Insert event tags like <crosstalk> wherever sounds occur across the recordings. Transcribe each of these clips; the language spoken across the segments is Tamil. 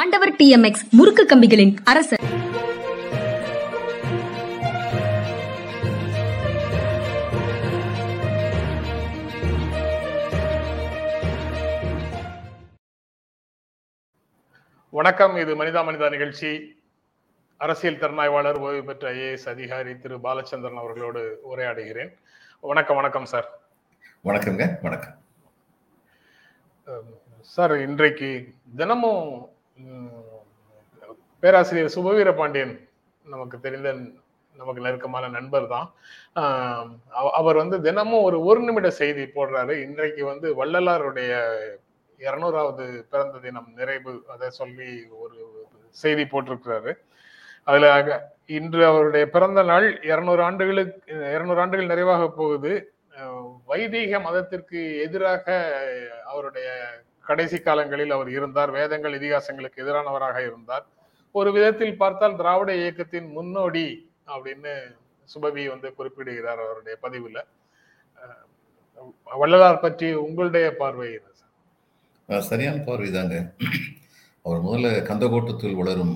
ஆண்டவர் டி எம் எக்ஸ் முறுக்கு கம்பிகளின் அரசர். வணக்கம் இது மனிதா மனிதா நிகழ்ச்சி. அரசியல் திறனாய்வாளர் ஓய்வு பெற்ற ஐஏஎஸ் அதிகாரி திரு பாலச்சந்திரன் அவர்களோடு உரையாடுகிறேன். வணக்கம் வணக்கம் சார். வணக்கங்க வணக்கம். சார் இன்றைக்கு தினமும் பேராசிரியர் சுபவீர பாண்டியன் நமக்கு தெரிந்த நமக்கு நெருக்கமான நண்பர் தான். அவ- அவர் வந்து தினமும் ஒரு ஒரு நிமிட செய்தி போடுறாரு. இன்றைக்கு வந்து வள்ளலாருடைய இரநூறாவது பிறந்த தினம் நிறைவு அதை சொல்லி ஒரு செய்தி போட்டிருக்கிறாரு. அதுல இன்று அவருடைய பிறந்த நாள் இருநூறு ஆண்டுகளுக்கு இருநூறு ஆண்டுகள் நிறைவாக போகுது. வைதீக மதத்திற்கு எதிராக அவருடைய கடைசி காலங்களில் அவர் இருந்தார் வேதங்கள் இதிகாசங்களுக்கு எதிரானவராக இருந்தார். ஒரு விதத்தில் பார்த்தால் திராவிட இயக்கத்தின் முன்னோடி அப்படின்னு சுபவி வந்து குறிப்பிடுகிறார் அவருடைய பதிவுல. வள்ளலார் பற்றி உங்களுடைய பார்வை சரியான சார்? தாங்க. அவர் முதல்ல கந்தகோட்டத்தில் வளரும்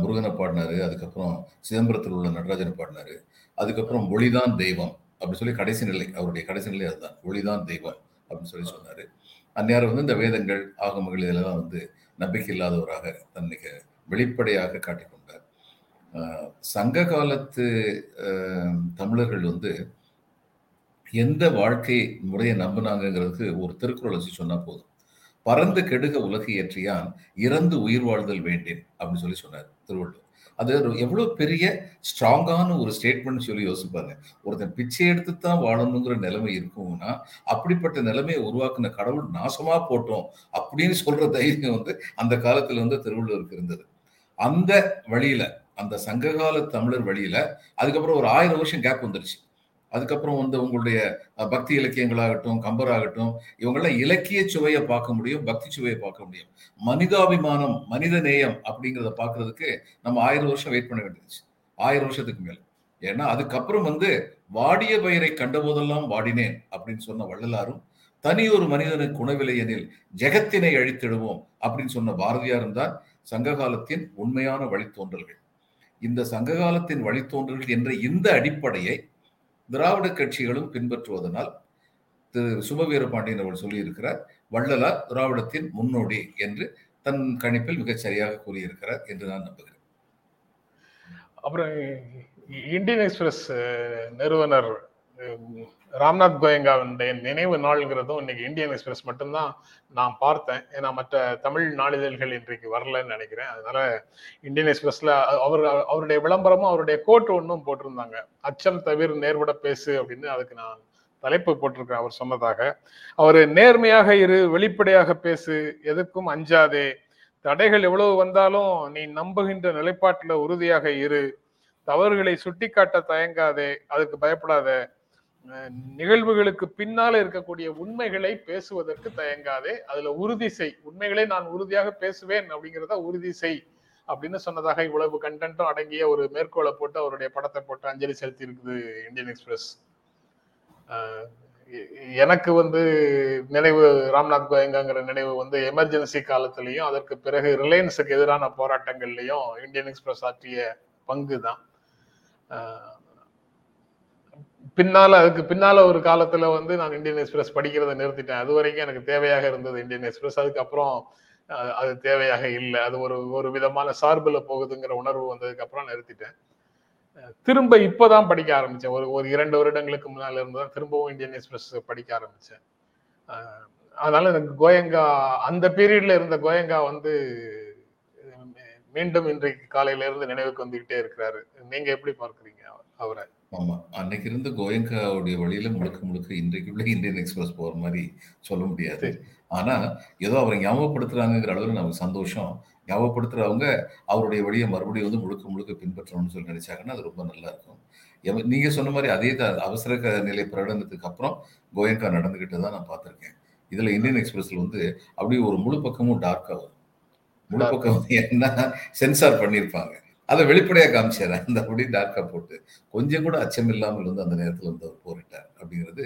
முருகனை பாடினாரு அதுக்கப்புறம் சிதம்பரத்தில் உள்ள நடராஜனை பாடினாரு அதுக்கப்புறம் ஒளிதான் தெய்வம் அப்படின்னு சொல்லி கடைசி நிலை அவருடைய கடைசி நிலை அதுதான் ஒளிதான் தெய்வம் அப்படின்னு சொல்லி சொன்னாரு. அந்நேரம் வந்து இந்த வேதங்கள் ஆகமங்கள் இதெல்லாம் வந்து நம்பிக்கை இல்லாதவராக தன்னை வெளிப்படையாக காட்டிக்கொண்டார் சங்க காலத்து தமிழர்கள் வந்து எந்த வாழ்க்கை முறையை நம்பினாங்கிறதுக்கு ஒரு திருக்குறள் வச்சு சொன்னால் போதும். பறந்து கெடுக உலகு ஏற்றியான் இறந்து உயிர் வாழ்தல் வேண்டேன் அப்படின்னு சொல்லி சொன்னார் திருவள்ளுவர். அது எவ்வளோ எவ்வளவு பெரிய ஸ்ட்ராங்கான ஒரு ஸ்டேட்மெண்ட் சொல்லி யோசிப்பாங்க ஒருத்தன் பிச்சை எடுத்து தான் வாழணுங்கிற நிலைமை இருக்கும்னா அப்படிப்பட்ட நிலைமையை உருவாக்குன கடவுள் நாசமா போட்டோம் அப்படின்னு சொல்ற தைரியம் வந்து அந்த காலத்துல வந்து திருவள்ளுவருக்கு இருந்தது. அந்த வழியில அந்த சங்ககால தமிழர் வழியில அதுக்கப்புறம் ஒரு ஆயிரம் வருஷம் கேப் வந்துருச்சு. அதுக்கப்புறம் வந்து உங்களுடைய பக்தி இலக்கியங்களாகட்டும் கம்பராகட்டும் இவங்கெல்லாம் இலக்கிய சுவையை பார்க்க முடியும் பக்தி சுவையை பார்க்க முடியும். மனிதாபிமானம் மனித நேயம் அப்படிங்கிறத பார்க்கறதுக்கு நம்ம ஆயிரம் வருஷம் வெயிட் பண்ண வேண்டியது ஆயிரம் வருஷத்துக்கு மேல். ஏன்னா அதுக்கப்புறம் வந்து வாடிய பயிரை கண்டபோதெல்லாம் வாடினேன் அப்படின்னு சொன்ன வள்ளலாரும் தனி ஒரு மனிதனுக்கு உணவில்லை எனில் ஜெகத்தினை அழித்திடுவோம் அப்படின்னு சொன்ன பாரதியாரும் தான் சங்ககாலத்தின் உண்மையான வழித்தோன்றல்கள். இந்த சங்ககாலத்தின் வழித்தோன்றல்கள் என்ற இந்த அடிப்படையை திராவிட கட்சிகளும் பின்பற்றுவதனால் திரு சுபவீர பாண்டியன் அவர்கள் சொல்லியிருக்கிறார் வள்ளலார் திராவிடத்தின் முன்னோடி என்று தன் கணிப்பில் மிகச் சரியாக கூறியிருக்கிறார் என்று நான் நம்புகிறேன். அப்புறம் இந்தியன் எக்ஸ்பிரஸ் நிறுவனர் ராம்நாத் கோயங்காவுடைய நினைவு நாள்ங்கிறதும் இன்னைக்கு இந்தியன் எக்ஸ்பிரஸ் மட்டும்தான் நான் பார்த்தேன். ஏன்னா மற்ற தமிழ் நாளிதழ்கள் இன்றைக்கு வரலன்னு நினைக்கிறேன். அதனால இந்தியன் எக்ஸ்பிரஸ்ல அவர் அவருடைய விளம்பரமும் அவருடைய கோட் ஒன்றும் போட்டிருந்தாங்க. அச்சம் தவிர நேர்பட பேசு அப்படின்னு அதுக்கு நான் தலைப்பு போட்டிருக்கேன் அவர் சொன்னதாக. அவர் நேர்மையாக இரு வெளிப்படையாக பேசு எதுக்கும் அஞ்சாதே. தடைகள் எவ்வளவு வந்தாலும் நீ நம்புகின்ற நிலைப்பாட்டில் உறுதியாக இரு. தவறுகளை சுட்டிக்காட்ட தயங்காதே. அதுக்கு பயப்படாத. நிகழ்வுகளுக்கு பின்னால இருக்கக்கூடிய உண்மைகளை பேசுவதற்கு தயங்காதே. அதுல உறுதி செய். உண்மைகளை நான் உறுதியாக பேசுவேன் அப்படிங்கிறத உறுதி செய் அப்படின்னு சொன்னதாக இவ்வளவு கண்டென்ட்டும் அடங்கிய ஒரு மேற்கோளை போட்டு அவருடைய படத்தை போட்டு அஞ்சலி செலுத்தி இருக்குது இந்தியன் எக்ஸ்பிரஸ் எனக்கு வந்து நினைவு ராம்நாத் கோயங்காங்கிற நினைவு வந்து எமர்ஜென்சி காலத்திலையும் அதற்கு பிறகு ரிலையன்ஸுக்கு எதிரான போராட்டங்கள்லையும் இந்தியன் எக்ஸ்பிரஸ் ஆற்றிய பங்கு தான் பின்னால அதுக்கு பின்னால ஒரு காலத்துல வந்து நான் இந்தியன் எக்ஸ்பிரஸ் படிக்கிறத நிறுத்திட்டேன். அது வரைக்கும் எனக்கு தேவையாக இருந்தது இந்தியன் எக்ஸ்பிரஸ் அதுக்கப்புறம் அது தேவையாக இல்லை. அது ஒரு ஒரு விதமான சார்புல போகுதுங்கிற உணர்வு வந்ததுக்கு அப்புறம் நிறுத்திட்டேன். திரும்ப இப்போதான் படிக்க ஆரம்பிச்சேன். ஒரு ஒரு இரண்டு வருடங்களுக்கு முன்னால இருந்து தான் திரும்பவும் இந்தியன் எக்ஸ்பிரஸ் படிக்க ஆரம்பிச்சேன். அதனால எனக்கு கோயங்கா அந்த பீரியட்ல இருந்த கோயங்கா வந்து மீண்டும் இன்றைக்கு காலையில இருந்து நினைவுக்கு வந்துகிட்டே இருக்கிறாரு. நீங்க எப்படி பார்க்குறீங்க அவரை? ஆமா. அன்னைக்கு இருந்த கோயங்காவுடைய வழியில முழுக்க முழுக்க இன்றைக்கு உள்ள இந்தியன் எக்ஸ்பிரஸ் போற மாதிரி சொல்ல முடியாது. சரி. ஆனா ஏதோ அவரை ஞாபகப்படுத்துறாங்கிற அளவில் நமக்கு சந்தோஷம். ஞாபகப்படுத்துறவங்க அவருடைய வழியை மறுபடியும் வந்து முழுக்க முழுக்க பின்பற்றணும்னு சொல்லி நினைச்சாங்கன்னா அது ரொம்ப நல்லா இருக்கும். எவ- நீங்க சொன்ன மாதிரி அதே தான் அவசர க- நிலை பிரகடனத்துக்கு அப்புறம் கோயங்கா நடந்துகிட்டு தான் நான் பார்த்திருக்கேன். இதுல இந்தியன் எக்ஸ்பிரஸ்ல வந்து அப்படியே ஒரு முழு பக்கமும் டார்க்கா வரும். முழு பக்கம் வந்து என்ன சென்சார் பண்ணியிருப்பாங்க. அதை வெளிப்படையா காமிச்சார். அந்த அப்படி டார்க்கா போட்டு. கொஞ்சம் கூட அச்சம் இல்லாமல் வந்து அந்த நேரத்தில் வந்து அவர் போரிட்டார். அப்படிங்கிறது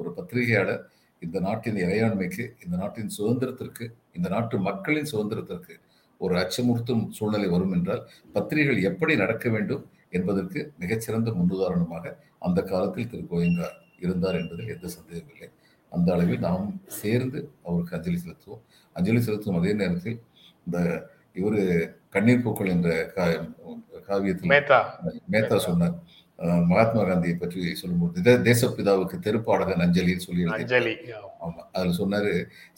ஒரு பத்திரிகையாளர் இந்த நாட்டின் இறையாண்மைக்கு இந்த நாட்டின் சுதந்திரத்திற்கு இந்த நாட்டு மக்களின் சுதந்திரத்திற்கு ஒரு அச்சமுறுத்தும் சூழ்நிலை வரும் என்றால் பத்திரிகைகள் எப்படி நடக்க வேண்டும் என்பதற்கு மிகச்சிறந்த முன்னுதாரணமாக அந்த காலத்தில் திரு கோயங்கார் இருந்தார் என்பதில் எந்த சந்தேகம் இல்லை. அந்த அளவில் நாம் சேர்ந்து அவருக்கு அஞ்சலி செலுத்துவோம். அஞ்சலி செலுத்தும் அதே நேரத்தில் இந்த இவரு கண்ணீர் பூக்கள் என்ற காவியத்தில் மேத்தா. சொன்னார். மகாத்மா காந்தியை பற்றி சொல்லும்போது தேசப்பிதாவுக்கு தெருப்பாடகன் அஞ்சலின்னு சொல்லி. அஞ்சலி ஆமா அதுல சொன்னாரு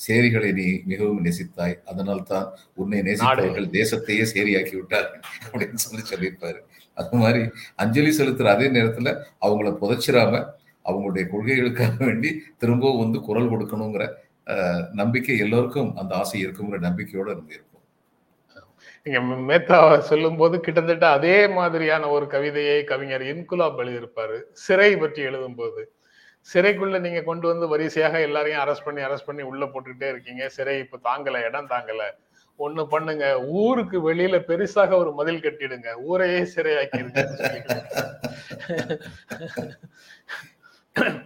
சேரிகளை நீ மிகவும் நேசித்தாய் அதனால் தான் உன்னை நேசித்தவர்கள் தேசத்தையே சேரியாக்கி விட்டார்கள் அப்படின்னு சொல்லி சொல்லியிருப்பாரு. அது மாதிரி அஞ்சலி செலுத்துற அதே நேரத்துல அவங்கள புதைச்சிராம அவங்களுடைய கொள்கைகளுக்காக வேண்டி திரும்பவும் வந்து குரல் கொடுக்கணுங்கிற நம்பிக்கை எல்லோருக்கும் அந்த ஆசை இருக்குங்கிற நம்பிக்கையோட நீங்க மேத்தா சொல்லும் போது கிட்டத்தட்ட அதே மாதிரியான ஒரு கவிதையை கவிஞர் இன்குலாப் எழுதியிருப்பாரு. சிறை பற்றி எழுதும் போது சிறைக்குள்ள நீங்க கொண்டு வந்து வரிசையாக எல்லாரையும் அரெஸ்ட் பண்ணி அரெஸ்ட் பண்ணி உள்ள போட்டுக்கிட்டே இருக்கீங்க. சிறை இப்ப தாங்கல இடம் தாங்கல. ஒண்ணு பண்ணுங்க. ஊருக்கு வெளியில பெருசாக ஒரு மதில் கட்டிடுங்க. ஊரையே சிறையாக்கிடுங்க <laughs>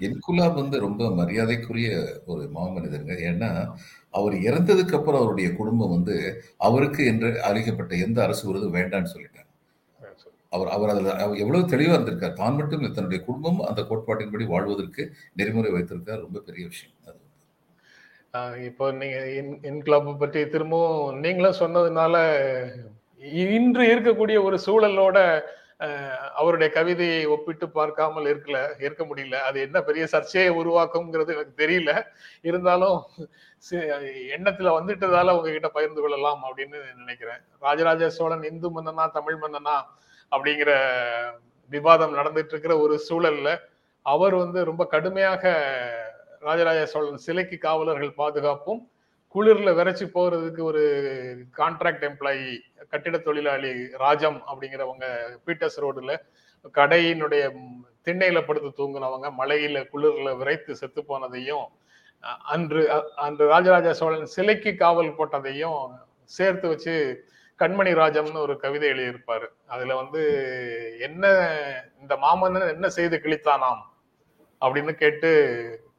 இன்குலாப் வந்து ரொம்ப மரியாதைக்குரிய ஒரு மாமனிதருங்க. ஏன்னா அவர் இறந்ததுக்கு அப்புறம் அவருடைய குடும்பம் வந்து அவருக்கு என்று அளிக்கப்பட்ட எந்த அரசு விருது வேண்டாம்னு சொல்லிட்டாங்க. அவர் அவர் அதில் எவ்வளவு தெளிவா இருந்திருக்கார். தான் மட்டும் தன்னுடைய குடும்பம் அந்த கோட்பாட்டின்படி வாழ்வதற்கு நெறிமுறை வைத்திருக்கார். ரொம்ப பெரிய விஷயம் அது. இப்போ நீங்க இன் இன்கிளப் பற்றி திரும்பவும் நீங்களும் சொன்னதுனால இன்று இருக்கக்கூடிய ஒரு சூழலோட அவருடைய கவிதையை ஒப்பிட்டு பார்க்காமல் இருக்கல இருக்க முடியல. அது என்ன பெரிய சர்ச்சையை உருவாக்கும்ங்கிறது எனக்கு தெரியல. இருந்தாலும் எண்ணத்துல வந்துட்டதால உங்ககிட்ட பகிர்ந்து கொள்ளலாம் அப்படின்னு நினைக்கிறேன். ராஜராஜ சோழன் இந்து மன்னனா தமிழ் மன்னனா அப்படிங்கிற விவாதம் நடந்துட்டு இருக்கிற ஒரு சூழல்ல அவர் வந்து ரொம்ப கடுமையாக ராஜராஜ சோழன் சிலைக்கு காவலர்கள் பாதுகாப்பும் குளிர்ல விரைச்சி போறதுக்கு ஒரு கான்ட்ராக்ட் எம்ப்ளாயி கட்டிட தொழிலாளி ராஜம் அப்படிங்கிறவங்க பீட்டர்ஸ் ரோடுல கடையினுடைய திண்ணையில படுத்து தூங்கினவங்க மலையில குளிர்ல விரைத்து செத்து போனதையும் அன்று அன்று ராஜராஜ சோழன் சிலைக்கு காவல் போட்டதையும் சேர்த்து வச்சு கண்மணி ராஜம்னு ஒரு கவிதை எழுதியிருப்பாரு. அதுல வந்து என்ன இந்த மாமன்னன் என்ன செய்து கிழித்தானாம்? அப்படின்னு கேட்டு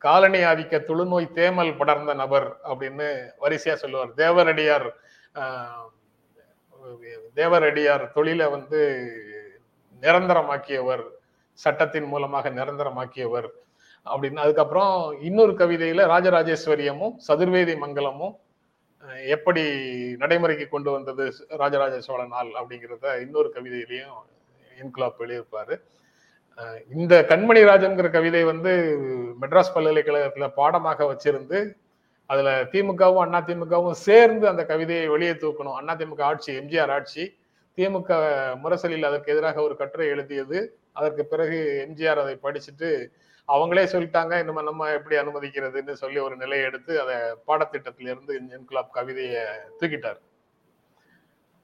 காலனி ஆதிக்க தொழுநோய் தேமல் படர்ந்த நபர் அப்படின்னு வரிசையா சொல்லுவார். தேவரடியார் தேவரடியார் தொழிலை வந்து நிரந்தரமாக்கியவர் சட்டத்தின் மூலமாக நிரந்தரமாக்கியவர் அப்படின்னு. அதுக்கப்புறம் இன்னொரு கவிதையில ராஜராஜேஸ்வரியமும் சதுர்வேதி மங்கலமும் எப்படி நடைமுறைக்கு கொண்டு வந்தது ராஜராஜ சோழனால் அப்படிங்கிறத இன்னொரு கவிதையிலையும் இன்குலாப் எழுதியிருப்பாரு. இந்த கண்மணி ராஜன்கிற கவிதை வந்து மெட்ராஸ் பல்கலைக்கழகத்துல பாடமாக வச்சிருந்து அதுல திமுகவும் அண்ணா திமுகவும் சேர்ந்து அந்த கவிதையை வெளியே தூக்கணும். அண்ணா திமுக ஆட்சி எம்ஜிஆர் ஆட்சி. திமுக முரசலில் அதற்கு எதிராக ஒரு கட்டுரை எழுதியது. அதற்கு பிறகு எம்ஜிஆர் அதை படிச்சுட்டு அவங்களே சொல்லிட்டாங்க நம்ம நம்ம எப்படி அனுமதிக்கிறதுன்னு சொல்லி ஒரு நிலையை எடுத்து அதை பாடத்திட்டத்திலிருந்து இன்குலாப் கவிதையை தூக்கிட்டார்.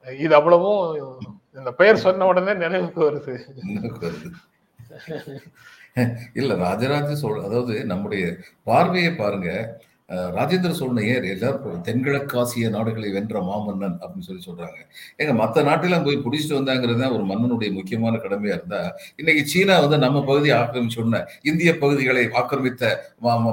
இது அவ்வளவும் இந்த பெயர் சொன்ன உடனே நினைவுக்கு வருது. <laughs> இல்ல ராஜராஜ சோழ அதாவது நம்முடைய பார்வையை பாருங்க. ராஜேந்திர சோழனை ஏன் எல்லாரும் தென்கிழக்காசிய நாடுகளை வென்ற மாமன்னன் அப்படின்னு சொல்லி சொல்றாங்க. ஏங்க மற்ற நாட்டெல்லாம் போய் பிடிச்சிட்டு வந்தாங்கிறது தான் ஒரு மன்னனுடைய முக்கியமான கடமையா இருந்தா இன்னைக்கு சீனா வந்து நம்ம பகுதியை ஆக்கிரமிச்சோன்ன இந்திய பகுதிகளை ஆக்கிரமித்த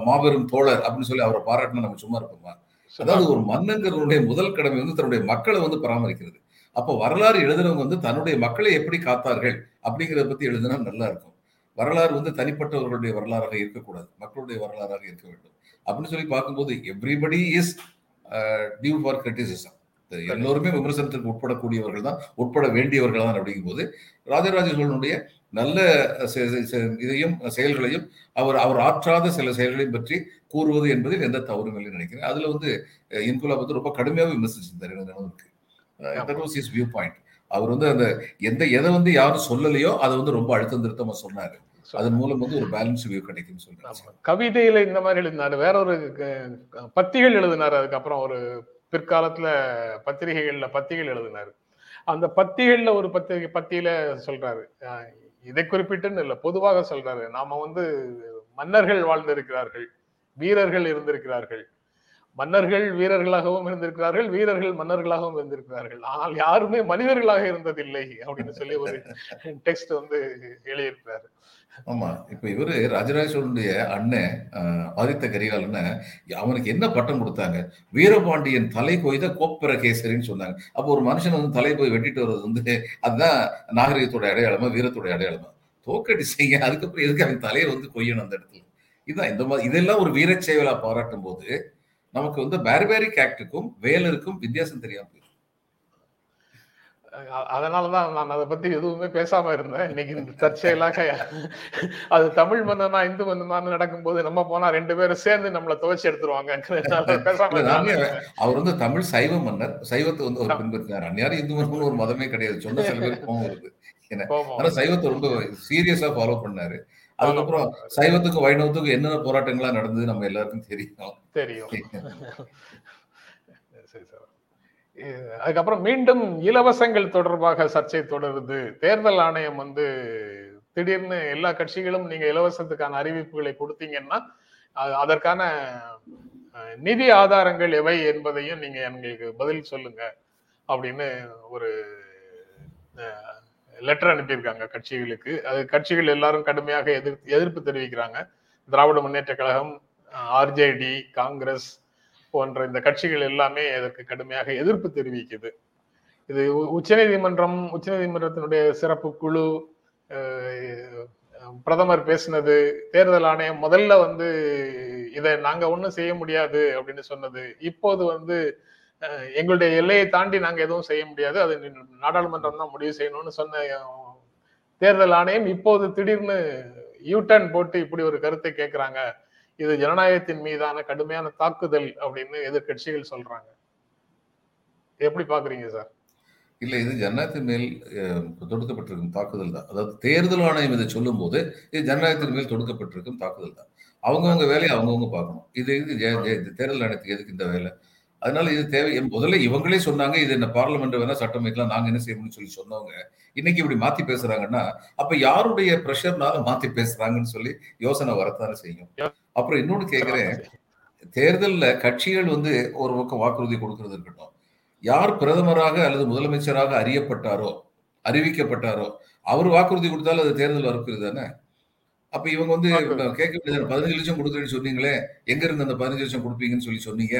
மாபெரும் தோழர் அப்படின்னு சொல்லி அவரை பாராட்டினா நம்ம சும்மா இருப்போமா? அதாவது ஒரு மன்னங்கிறவருடைய முதல் கடமை வந்து தன்னுடைய மக்களை வந்து பராமரிக்கிறது. அப்போ வரலாறு எழுதுறவங்க வந்து தன்னுடைய மக்களை எப்படி காத்தார்கள் அப்படிங்கிறத பத்தி எழுதினா நல்லா இருக்கும். வரலாறு வந்து தனிப்பட்டவர்களுடைய வரலாறாக இருக்கக்கூடாது. மக்களுடைய வரலாறாக இருக்க வேண்டும். அப்படின்னு சொல்லி பார்க்கும்போது everybody is due for criticism எல்லோருமே விமர்சனத்திற்கு உட்படக்கூடியவர்கள் தான் உட்பட வேண்டியவர்கள் தான் அப்படிங்கும்போது ராஜராஜ சோழனுடைய நல்ல இதையும் செயல்களையும் அவர் அவர் ஆற்றாத சில செயல்களையும் பற்றி கூறுவது என்பதில் எந்த தவறும் நினைக்கிறேன். அதுல வந்து இன்குலா வந்து ரொம்ப கடுமையாக விமர்சிச்சிருந்தார். எனக்கு நினைவு இருக்கு that was is view point அவர் வந்து அந்த எந்த எதை வந்து யாரும் சொல்லலையோ அதை வந்து ரொம்ப அழுத்தம் திருத்தமா சொன்னாரு. அதன் மூலம் வந்து ஒரு பேலன்ஸ் வியூ கிடைக்கும்னு சொல்றாரு. ஆமா. கவிதையில இந்த மாதிரி எழுதினாரு. வேற ஒரு பத்திகள் எழுதினாரு. அதுக்கப்புறம் ஒரு பிற்காலத்துல பத்திரிகைகள்ல பத்திகள் எழுதினாரு. அந்த பத்திகள்ல ஒரு பத்திரிகை பத்தியில சொல்றாரு. இதை குறிப்பிட்டுன்னு இல்ல பொதுவாக சொல்றாரு. நாம வந்து மன்னர்கள் வாழ்ந்திருக்கிறார்கள் வீரர்கள் இருந்திருக்கிறார்கள். மன்னர்கள் வீரர்களாகவும் இருந்திருக்கிறார்கள் வீரர்கள் மன்னர்களாகவும் இருந்திருக்கிறார்கள். ஆனால் யாருமே மனிதர்களாக இருந்ததில்லை அப்படின்னு சொல்லி ஒரு டெக்ஸ்ட் வந்து எழுதியிருக்கிறாரு. ஆமா இப்ப இவரு ராஜராஜ சோழனுடைய அண்ணன் ஆஹ், ஆதித்த கரிகாலன்னு அவனுக்கு என்ன பட்டம் கொடுத்தாங்க? வீரபாண்டியன் தலை கொய்த கோப்பர கேசரின்னு சொன்னாங்க. அப்போ ஒரு மனுஷன் வந்து தலை போய் வெட்டிட்டு வர்றது வந்து அதுதான் நாகரிகத்தோட அடையாளமா வீரத்தோட அடையாளமா? தோக்கடிச்சீங்க. அதுக்கப்புறம் எதுக்கு அவன் தலையை வந்து கொய்யணும் அந்த இடத்துல? இதுதான் இந்த மாதிரி இதெல்லாம் ஒரு வீரச் செயலா பாராட்டும் போது நமக்கு வந்து பேர்பேரிக் ஆக்டுக்கும் வேலருக்கும் வித்தியாசம் தெரியாம போயிடும் அதனாலதான் நான் அதை பத்தி எதுவுமே பேசாம இருந்தேன். இன்னைக்கு தற்செயலாக அது தமிழ் மன்னனா இந்து மன்னனான்னு நடக்கும்போது நம்ம போனா ரெண்டு பேரும் சேர்ந்து நம்மளை துவைச்சு எடுத்துருவாங்க பேசாம. அவர் வந்து தமிழ் சைவ மன்னர். சைவத்தை வந்து அவர் பின்பற்றினார். அந்நியாரும் இந்து மன்னர்னு ஒரு மதமே கிடையாது. சொன்ன சில பேருக்கு கோவம் வருது. ஆனா சைவத்தை ரொம்ப சீரியஸா ஃபாலோ பண்ணாரு. அதுக்கப்புறம் சைவத்துக்கும் வைணவத்துக்கும் என்னென்ன போராட்டங்களா நடந்தது நம்ம எல்லாருக்கும் தெரியும். தெரியும். சரி சார். இது- அதுக்கப்புறம் மீண்டும் இலவசங்கள் தொடர்பாக சர்ச்சை தொடருது. தேர்தல் ஆணையம் வந்து திடீர்னு எல்லா கட்சிகளும் நீங்க இலவசத்துக்கான அறிவிப்புகளை கொடுத்தீங்கன்னா அதற்கான நிதி ஆதாரங்கள் எவை என்பதையும் நீங்க எங்களுக்கு பதில் சொல்லுங்க அப்படின்னு ஒரு லெட்டர் அனுப்பியிருக்காங்க கட்சிகளுக்கு. அது கட்சிகள் எல்லாரும் கடுமையாக எதிர் எதிர்ப்பு தெரிவிக்கிறாங்க. திராவிட முன்னேற்ற கழகம் ஆர்ஜேடி காங்கிரஸ் போன்ற இந்த கட்சிகள் எல்லாமே அதற்கு கடுமையாக எதிர்ப்பு தெரிவிக்குது. இது உ- உச்சநீதிமன்றம் உச்சநீதிமன்றத்தினுடைய சிறப்பு குழு பிரதமர் பேசினது தேர்தல் ஆணையம் முதல்ல வந்து இதை நாங்க ஒன்றும் செய்ய முடியாது அப்படின்னு சொன்னது இப்போது வந்து எங்களுடைய எல்லையை தாண்டி நாங்க எதுவும் செய்ய முடியாது. அது நாடாளுமன்றம் தான் முடிவு செய்யணும்னு சொன்ன தேர்தல் ஆணையம் இப்போது திடீர்னு யூ போட்டு இப்படி ஒரு கருத்தை கேட்கிறாங்க இது ஜனநாயகத்தின் மீதான கடுமையான தாக்குதல் அப்படின்னு எதிர்க்கட்சிகள் சொல்றாங்க. எப்படி பாக்குறீங்க சார்? இல்ல இது ஜனநாயகத்தின் மேல் தொடுக்கப்பட்டிருக்கும் தாக்குதல் தான். அதாவது தேர்தல் ஆணையம் இதை சொல்லும் போது இது ஜனநாயகத்தின் மேல் தொடுக்கப்பட்டிருக்கும் தாக்குதல் தான். அவங்கவுங்க வேலையை அவங்கவுங்க பார்க்கணும். இது இது ஜெ- இது தேர்தல் ஆணையத்துக்கு எதுக்கு இந்த வேலை? அதனால இது தேவை. முதல்ல இவங்களே சொன்னாங்க இது என்ன பார்லிமெண்ட் வேணா சட்டம் வைக்கலாம் நாங்க என்ன செய்யணும்னு சொல்லி சொன்னவங்க இன்னைக்கு இப்படி மாத்தி பேசுறாங்கன்னா அப்ப யாருடைய ப்ரெஷர்னால மாத்தி பேசுறாங்கன்னு சொல்லி யோசனை வரத்தானே செய்யும். அப்புறம் இன்னொன்னு கேக்குறேன். தேர்தல்ல கட்சிகள் வந்து ஒரு பக்கம் வாக்குறுதி கொடுக்கறது இருக்கட்டும். யார் பிரதமராக அல்லது முதலமைச்சராக அறியப்பட்டாரோ அறிவிக்கப்பட்டாரோ அவர் வாக்குறுதி கொடுத்தாலும் அது தேர்தல் வாக்குறுதி தானே? அப்ப இவங்க வந்து. கேட்க வேண்டியது பதினஞ்சு லட்சம் கொடுக்குறேன்னு சொன்னீங்களே எங்க இருந்து அந்த பதினஞ்சு லட்சம் கொடுப்பீங்கன்னு சொல்லி சொன்னீங்க?